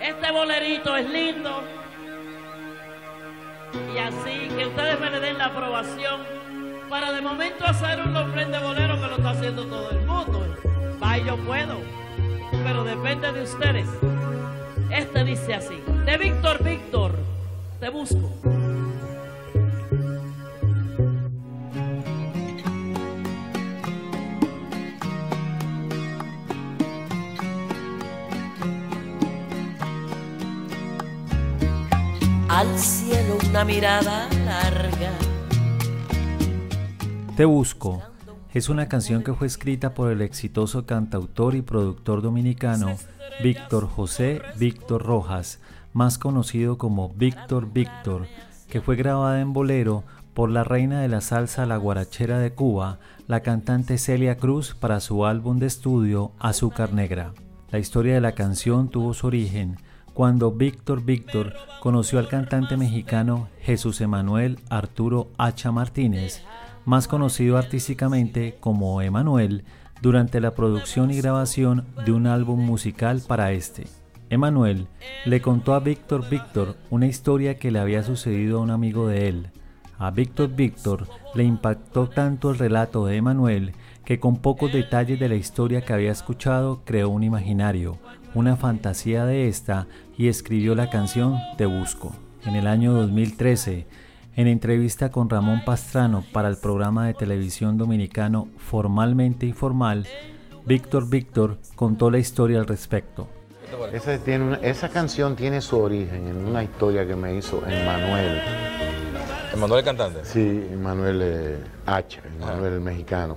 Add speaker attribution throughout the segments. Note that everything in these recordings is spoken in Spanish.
Speaker 1: Este bolerito es lindo. Y así que ustedes me le den la aprobación para de momento hacer un de bolero que lo está haciendo todo el mundo. Va, yo puedo. Pero depende de ustedes. Este dice así. De Víctor Víctor, te busco.
Speaker 2: Al cielo una mirada larga.
Speaker 3: Te busco es una canción que fue escrita por el exitoso cantautor y productor dominicano Víctor José Víctor Rojas, más conocido como Víctor Víctor, que fue grabada en bolero por la reina de la salsa La Guarachera de Cuba, la cantante Celia Cruz para su álbum de estudio Azúcar Negra. La historia de la canción tuvo su origen cuando Víctor Víctor conoció al cantante mexicano Jesús Emanuel Arturo Hacha Martínez, más conocido artísticamente como Emanuel, durante la producción y grabación de un álbum musical para este. Emanuel le contó a Víctor Víctor una historia que le había sucedido a un amigo de él. A Víctor Víctor le impactó tanto el relato de Emanuel que con pocos detalles de la historia que había escuchado creó un imaginario, una fantasía de esta y escribió la canción Te Busco. En el año 2013, en entrevista con Ramón Pastrano para el programa de televisión dominicano Formalmente Informal, Víctor Víctor contó la historia al respecto.
Speaker 4: Esa, tiene esa canción tiene su origen en una historia que me hizo Emanuel.
Speaker 5: ¿Emanuel el cantante?
Speaker 4: Sí, Emanuel eh, H, Emanuel el mexicano.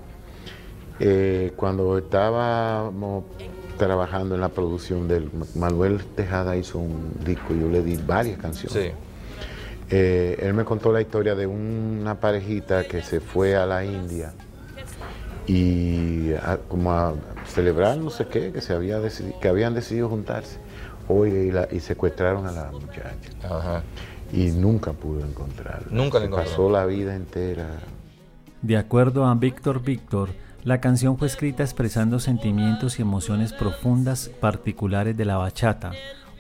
Speaker 4: Eh, cuando estábamos trabajando en la producción del Manuel Tejada hizo un disco, yo le di varias canciones. Eh, él me contó la historia de una parejita que se fue a la India y como a celebrar no sé qué, que se había que habían decidido juntarse. Oye, y, secuestraron a la muchacha. Y nunca pudo encontrarla.
Speaker 5: Nunca la encontró.
Speaker 4: Pasó la vida entera.
Speaker 3: De acuerdo a Víctor Víctor, la canción fue escrita expresando sentimientos y emociones profundas particulares de la bachata,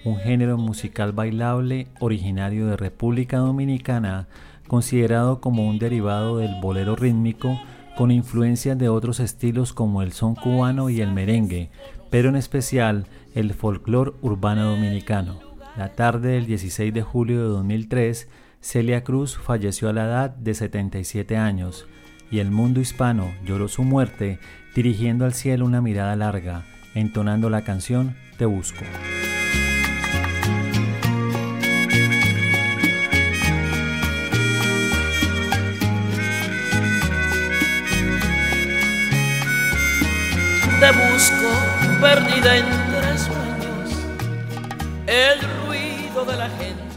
Speaker 3: un género musical bailable originario de República Dominicana, considerado como un derivado del bolero rítmico con influencias de otros estilos como el son cubano y el merengue, pero en especial el folclore urbano dominicano. La tarde del 16 de julio de 2003, Celia Cruz falleció a la edad de 77 años y el mundo hispano lloró su muerte dirigiendo al cielo una mirada larga, entonando la canción Te Busco.
Speaker 2: Te busco perdida entre sueños, el ruido de la gente